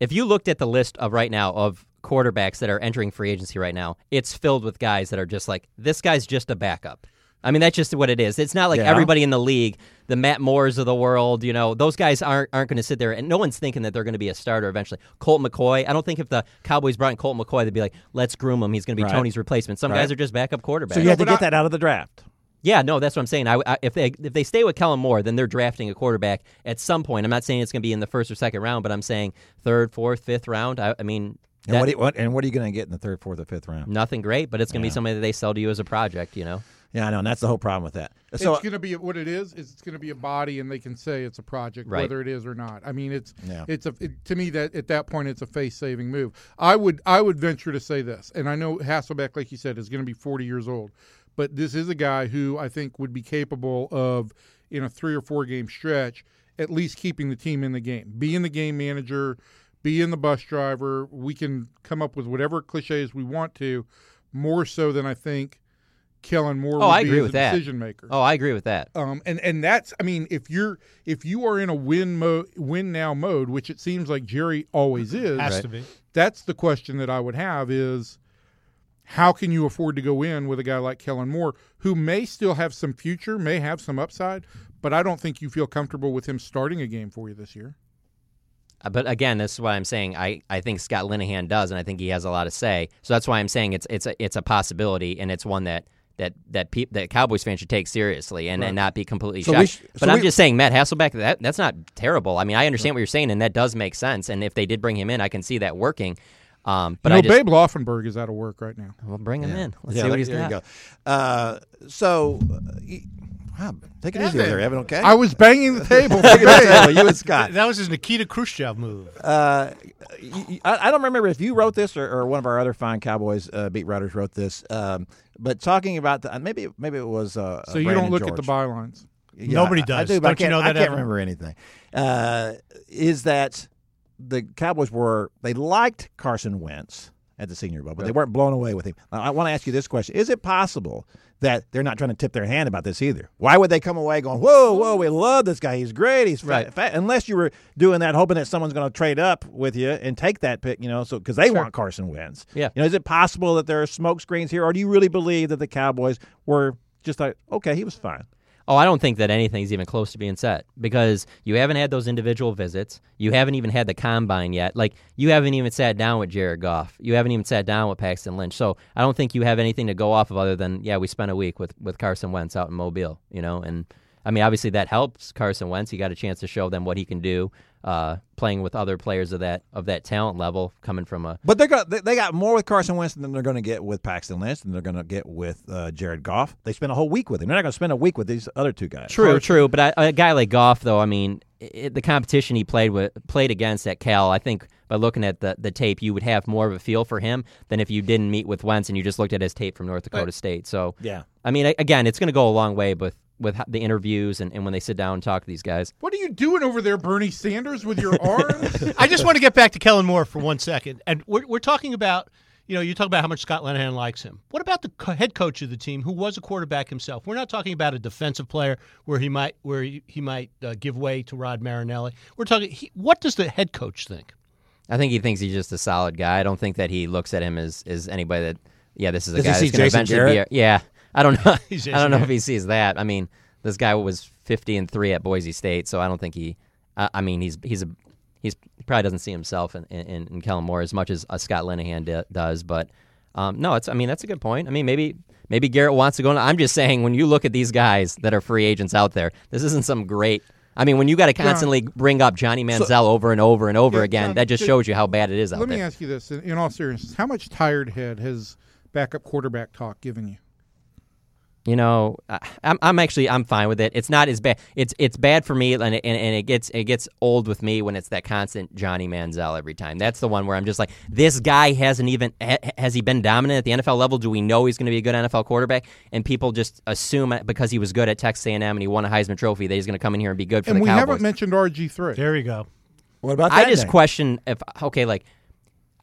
Speaker 6: if you looked at the list of right now of quarterbacks that are entering free agency right now, it's filled with guys that are just like, this guy's just a backup. I mean, that's just what it is. It's not like
Speaker 3: Yeah.
Speaker 6: everybody in the league, the Matt Moores of the world, you know, those guys aren't aren't going to sit there and no one's thinking that they're going to be a starter eventually. Colt McCoy, I don't think if the Cowboys brought in Colt McCoy, they'd be like, let's groom him. He's going to be
Speaker 3: Right.
Speaker 6: Tony's replacement. Some
Speaker 3: Right.
Speaker 6: guys are just backup quarterbacks.
Speaker 3: So you had to get that out of the draft.
Speaker 6: Yeah, no, that's what I'm saying. I, I, if they if they stay with Kellen Moore, then they're drafting a quarterback at some point. I'm not saying it's going to be in the first or second round, but I'm saying third, fourth, fifth round. I, I mean,
Speaker 3: And what, you, what and what are you going to get in the third, fourth, or fifth round?
Speaker 6: nothing great, but it's going to be somebody that they sell to you as a project. You know,
Speaker 3: Yeah, I know, and that's the whole problem with that. So
Speaker 2: it's going to be what it is. Is it's going to be a body, and they can say it's a project,
Speaker 6: Right.
Speaker 2: whether it is or not. I mean, it's
Speaker 3: Yeah.
Speaker 2: it's a it, to me that at that point it's a face saving move. I would I would venture to say this, and I know Hasselbeck, like you said, is going to be 40 years old, but this is a guy who I think would be capable of in a three or four game stretch at least keeping the team in the game, being the game manager, being the bus driver. We can come up with whatever cliches we want to, more so than I think. Kellen Moore
Speaker 6: Oh,
Speaker 2: would
Speaker 6: I
Speaker 2: be
Speaker 6: agree
Speaker 2: as
Speaker 6: with that.
Speaker 2: decision maker.
Speaker 6: oh, I agree with that.
Speaker 2: Um, and and that's I mean, if you're if you are in a win mode, win now mode, which it seems like Jerry always is,
Speaker 5: Has to be.
Speaker 2: that's the question that I would have is how can you afford to go in with a guy like Kellen Moore who may still have some future, may have some upside, but I don't think you feel comfortable with him starting a game for you this year.
Speaker 6: Uh, But again, this is what I'm saying. I, I think Scott Linehan does, and I think he has a lot to say. So that's why I'm saying it's it's a it's a possibility, and it's one that that that peop, that Cowboys fans should take seriously and, and not be completely
Speaker 3: So
Speaker 6: shocked.
Speaker 3: sh-
Speaker 6: but
Speaker 3: so
Speaker 6: I'm
Speaker 3: we-
Speaker 6: just saying, Matt Hasselbeck, that that's not terrible. I mean, I understand what you're saying, and that does make sense. And if they did bring him in, I can see that working. Um, but
Speaker 2: you know,
Speaker 6: I just
Speaker 2: Babe Laufenberg is out of work right now.
Speaker 6: well, bring him in. Let's
Speaker 3: yeah,
Speaker 6: see what
Speaker 3: there-
Speaker 6: he's
Speaker 3: there
Speaker 6: got.
Speaker 3: you go. Uh, so, uh, y- wow, take it easy over there, Evan. Okay.
Speaker 2: I was banging the table. [laughs]
Speaker 3: Take it easy, Evan, you and [laughs] Scott.
Speaker 5: That was his Nikita Khrushchev move.
Speaker 3: Uh, y- y- I, I don't remember if you wrote this or, or one of our other fine Cowboys uh, beat writers wrote this. Um, but talking about the, maybe maybe it was uh,
Speaker 2: So you
Speaker 3: Brandon
Speaker 2: don't look at the bylines.
Speaker 3: Yeah,
Speaker 5: Nobody
Speaker 3: I- I
Speaker 5: does.
Speaker 3: do, but I
Speaker 5: Don't you
Speaker 3: can't-
Speaker 5: know that,
Speaker 3: I can't
Speaker 5: Evan?
Speaker 3: remember anything. Uh, is that the Cowboys were they liked Carson Wentz at the Senior Bowl, but they weren't blown away with him. Now, I want to ask you this question: Is it possible that they're not trying to tip their hand about this either? Why would they come away going, "Whoa, whoa, we love this guy. He's great. He's fat,
Speaker 6: Right.
Speaker 3: fat," unless you were doing that, hoping that someone's going to trade up with you and take that pick, you know, so because they want Carson Wentz.
Speaker 6: Yeah.
Speaker 3: You know, is it possible that there are smoke screens here, or do you really believe that the Cowboys were just like, okay, he was fine?
Speaker 6: Oh, I don't think that anything's even close to being set because you haven't had those individual visits. You haven't even had the combine yet. Like you haven't even sat down with Jared Goff. You haven't even sat down with Paxton Lynch. So I don't think you have anything to go off of other than yeah, we spent a week with with Carson Wentz out in Mobile. You know, and I mean obviously that helps Carson Wentz. He got a chance to show them what he can do, uh, playing with other players of that of that talent level, coming from a
Speaker 3: But they're going they they got more with Carson Wentz than they're going to get with Paxton Lynch than they're going to get with uh, Jared Goff. They spent a whole week with him. They're not going to spend a week with these other two guys.
Speaker 6: True, true. But I, a guy like Goff, though, I mean, it, the competition he played with, played against at Cal, I think by looking at the, the tape, you would have more of a feel for him than if you didn't meet with Wentz and you just looked at his tape from North Dakota State. So,
Speaker 3: Yeah.
Speaker 6: I mean, again, it's going to go a long way with with the interviews and, and when they sit down and talk to these guys.
Speaker 2: What are you doing over there, Bernie Sanders, with your [laughs] arms?
Speaker 5: I just want to get back to Kellen Moore for one second, and we're we're talking about. You know, you talk about how much Scott Linehan likes him. What about the co- head coach of the team, who was a quarterback himself? We're not talking about a defensive player where he might where he, he might uh, give way to Rod Marinelli. We're talking. He, what does the head coach think?
Speaker 6: I think he thinks he's just a solid guy. I don't think that he looks at him as, as anybody that, yeah, this is a
Speaker 3: Does he
Speaker 6: guy
Speaker 3: see
Speaker 6: that's going to
Speaker 3: Jason
Speaker 6: eventually be. A, yeah, I don't know. [laughs]
Speaker 5: He's
Speaker 6: I don't know if he sees that. I mean, this guy was 50 and three at Boise State, so I don't think he. I, I mean, he's he's a he's he probably doesn't see himself in in, in Kellen Moore as much as uh, Scott Linehan d- does. But um, no, it's I mean that's a good point. I mean maybe maybe Garrett wants to go. I'm just saying when you look at these guys that are free agents out there, this isn't some great. I mean, when you got to constantly bring up Johnny Manziel over and over and over
Speaker 2: Yeah,
Speaker 6: again,
Speaker 2: John,
Speaker 6: that just shows you how bad it is out
Speaker 2: Let
Speaker 6: there.
Speaker 2: me ask you this: in, in all seriousness, how much tired head has backup quarterback talk given you?
Speaker 6: You know, I- I'm, I'm actually I'm fine with it. It's not as bad. It's it's bad for me, and it, and, and it gets it gets old with me when it's that constant Johnny Manziel every time. That's the one where I'm just like, this guy hasn't even ha, has he been dominant at the NFL level? Do we know he's going to be a good NFL quarterback? And people just assume because he was good at Texas A&M and he won a Heisman Trophy that he's going to come in here and be good for
Speaker 2: And
Speaker 6: the
Speaker 2: we
Speaker 6: Cowboys.
Speaker 2: haven't mentioned RG three.
Speaker 5: There you go.
Speaker 3: What about
Speaker 6: I just
Speaker 3: then?
Speaker 6: question if okay, like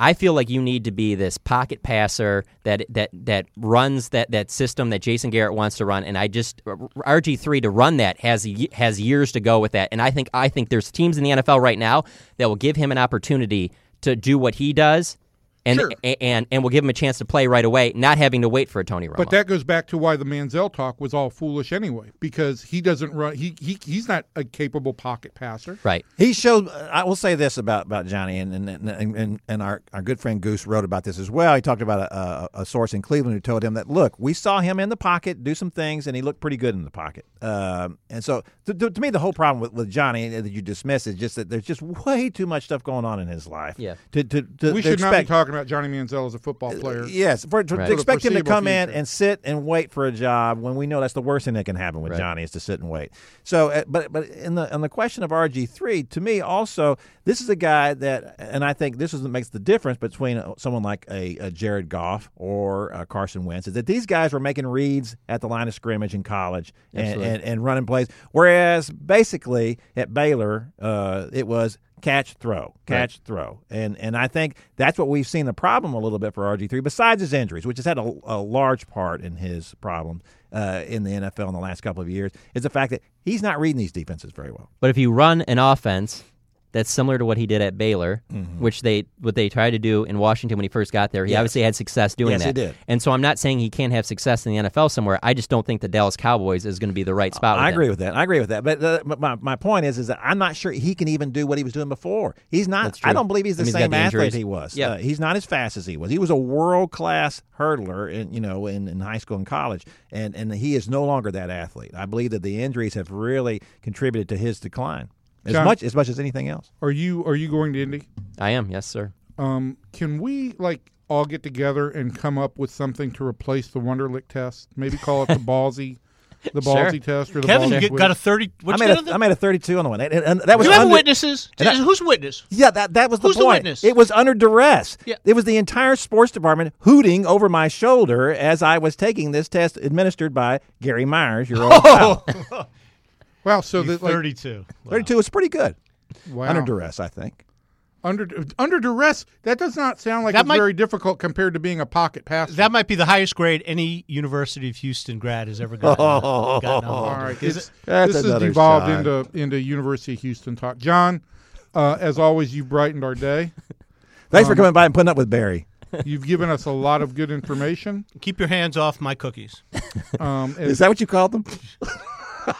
Speaker 6: I feel like you need to be this pocket passer that that that runs that that system that Jason Garrett wants to run, and I just RG three to run that has has years to go with that, and I think I think there's teams in the NFL right now that will give him an opportunity to do what he does. And
Speaker 2: Sure.
Speaker 6: a- and and will give him a chance to play right away, not having to wait for a Tony Romo.
Speaker 2: But that goes back to why the Manziel talk was all foolish anyway, because he doesn't run. He, he he's not a capable pocket passer.
Speaker 6: right.
Speaker 3: He showed. I will say this about, about Johnny, and and, and and and our our good friend Goose wrote about this as well. He talked about a, a, a source in Cleveland who told him that look, we saw him in the pocket do some things, and he looked pretty good in the pocket. Um, and so, to, to, to me, the whole problem with, with Johnny that you dismiss is just that there's just way too much stuff going on in his life.
Speaker 6: Yeah.
Speaker 3: To to, to
Speaker 2: We
Speaker 3: to
Speaker 2: should not be
Speaker 3: expect,
Speaker 2: talking about Johnny Manziel as a football player.
Speaker 3: Yes, for, to,
Speaker 6: Right.
Speaker 3: to expect him to come in and sit and wait for a job when we know that's the worst thing that can happen with
Speaker 6: Right.
Speaker 3: Johnny is to sit and wait. So, uh, but but in the on the question of RG three, to me also, this is a guy that, and I think this is what makes the difference between uh, someone like a, a Jared Goff or uh, Carson Wentz is that these guys were making reads at the line of scrimmage in college and, and, and running plays, whereas basically at Baylor, uh, it was catch throw catch throw. And and i think that's what we've seen the problem a little bit for rg3 besides his injuries which has had a, a large part in his problem uh, in the nfl in the last couple of years is the fact that he's not reading these defenses very well.
Speaker 6: But if you run an offense that's similar to what he did at Baylor,
Speaker 3: Mm-hmm.
Speaker 6: which they what they tried to do in Washington when he first got there, he
Speaker 3: Yes.
Speaker 6: obviously had success doing
Speaker 3: Yes,
Speaker 6: that.
Speaker 3: he did.
Speaker 6: And so I'm not saying he can't have success in the NFL somewhere. I just don't think the Dallas Cowboys is going to be the right spot.
Speaker 3: I
Speaker 6: with
Speaker 3: agree with that. I agree with that. But, uh, my, my point is, is that I'm not sure he can even do what he was doing before. He's not. I don't believe he's the
Speaker 6: I mean, he's
Speaker 3: same
Speaker 6: the
Speaker 3: athlete he was.
Speaker 6: Yeah.
Speaker 3: Uh, he's not as fast as he was. He was a world class hurdler, in, you know, in, in high school and college, and and he is no longer that athlete. I believe that the injuries have really contributed to his decline as
Speaker 2: Jon-
Speaker 3: much as much as anything else.
Speaker 2: Are you are you going to Indy?
Speaker 6: I am, yes, sir.
Speaker 2: Um, can we like all get together and come up with something to replace the Wonderlic test? Maybe call it the [laughs] Ballzy, the
Speaker 6: Sure.
Speaker 2: Ballzy test, or the
Speaker 5: Kevin,
Speaker 2: Ballzy
Speaker 5: you got a thirty.
Speaker 3: I made
Speaker 5: the
Speaker 3: a, I made a 32 on the one, and, and that was
Speaker 5: you have
Speaker 3: under-
Speaker 5: witnesses?
Speaker 3: and I-
Speaker 5: Who's witness?
Speaker 3: Yeah, that that was the
Speaker 5: Who's the
Speaker 3: point.
Speaker 5: witness?
Speaker 3: It was under duress.
Speaker 5: Yeah.
Speaker 3: It was the entire sports department hooting over my shoulder as I was taking this test administered by Gary Myers, your old [laughs] pal. [laughs]
Speaker 2: wow. So
Speaker 5: You
Speaker 2: that like,
Speaker 5: Thirty-two. Wow.
Speaker 3: 32 was pretty good.
Speaker 2: wow.
Speaker 3: Under duress, I think.
Speaker 2: under under duress. That does not sound like
Speaker 5: That
Speaker 2: it's
Speaker 5: might-
Speaker 2: very difficult compared to being a pocket passer.
Speaker 5: That might be the highest grade any University of Houston grad has ever gotten. [laughs] gotten
Speaker 2: all
Speaker 5: on.
Speaker 2: right.
Speaker 5: Is
Speaker 2: It's,
Speaker 5: it-
Speaker 3: That's
Speaker 2: this has
Speaker 3: another
Speaker 2: devolved
Speaker 3: shot.
Speaker 2: into into University of Houston talk. Jon, uh, as always, you've brightened our day.
Speaker 3: Thanks
Speaker 2: Um,
Speaker 3: for coming by and putting up with Barry.
Speaker 2: You've given us a lot of good information.
Speaker 5: Keep your hands off my cookies.
Speaker 2: Um, [laughs]
Speaker 3: Is that what you called them? [laughs]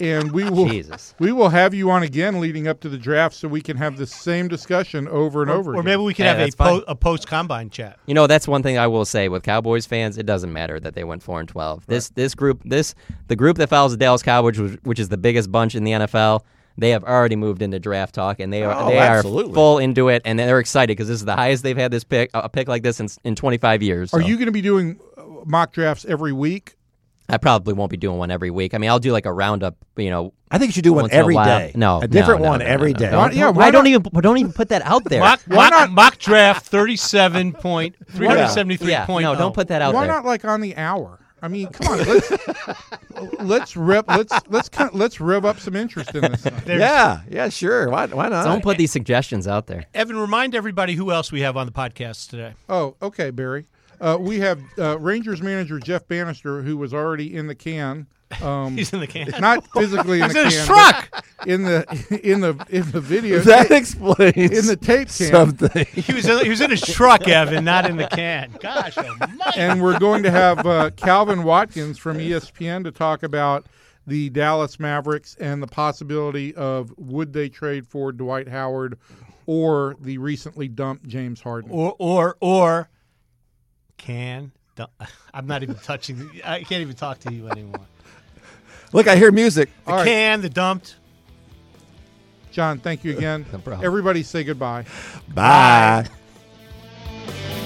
Speaker 2: and we will
Speaker 6: Jesus.
Speaker 2: we will have you on again leading up to the draft, so we can have the same discussion over and over.
Speaker 5: Or
Speaker 2: again.
Speaker 5: maybe we can
Speaker 6: Yeah,
Speaker 5: have a, po- a post combine chat.
Speaker 6: You know, that's one thing I will say with Cowboys fans. It doesn't matter that they went four and twelve. This this group, this the group that follows the Dallas Cowboys, which, which is the biggest bunch in the NFL. They have already moved into draft talk, and they are
Speaker 3: Oh,
Speaker 6: they are full into it, and they're excited because this is the highest they've had this pick a pick like this in in 25 years.
Speaker 2: Are you going to be doing uh, mock drafts every week?
Speaker 6: I probably won't be doing one every week. I mean, I'll do like a roundup. You know,
Speaker 3: I think you should do one
Speaker 6: once in a
Speaker 3: every
Speaker 6: while.
Speaker 3: day.
Speaker 6: No,
Speaker 3: a different
Speaker 6: no, no,
Speaker 3: one
Speaker 6: no,
Speaker 3: every
Speaker 6: no, no.
Speaker 2: Why-
Speaker 6: Don't,
Speaker 2: yeah,
Speaker 6: why
Speaker 2: why
Speaker 6: don't
Speaker 2: not-
Speaker 6: even don't even put that out there?
Speaker 5: Mock,
Speaker 2: Why
Speaker 5: mock,
Speaker 2: not-
Speaker 5: mock draft 37.373 [laughs]
Speaker 6: yeah,
Speaker 5: point.
Speaker 6: no, oh. don't put that out
Speaker 2: Why
Speaker 6: there.
Speaker 2: not like on the hour? I mean, come on, let's [laughs] let's rip let's let's let's rev up some interest in this. [laughs]
Speaker 3: Yeah, yeah, sure. Why, why not?
Speaker 6: Don't put these suggestions out there.
Speaker 5: Evan, remind everybody who else we have on the podcast today.
Speaker 2: Oh, okay, Barry. Uh, we have uh, Rangers manager Jeff Banister, who was already in the can. Um, [laughs]
Speaker 5: He's in the can.
Speaker 2: not physically in [laughs]
Speaker 5: He's
Speaker 2: the
Speaker 5: in
Speaker 2: can,
Speaker 5: truck.
Speaker 2: in the in the in the video
Speaker 3: that explains
Speaker 2: in the tape can.
Speaker 3: something.
Speaker 5: He was in, he was in his truck, Evan, not in the can. Gosh, almighty.
Speaker 2: and we're going to have uh, Calvin Watkins from ESPN to talk about the Dallas Mavericks and the possibility of would they trade for Dwight Howard or the recently dumped James Harden.
Speaker 5: or or or can. Don't, [laughs] I'm not even touching. I can't even talk to you anymore.
Speaker 3: Look, I hear music.
Speaker 5: The can, the dumped.
Speaker 2: Jon, thank you again. [laughs]
Speaker 6: No
Speaker 2: Everybody say goodbye. Bye.
Speaker 3: Bye.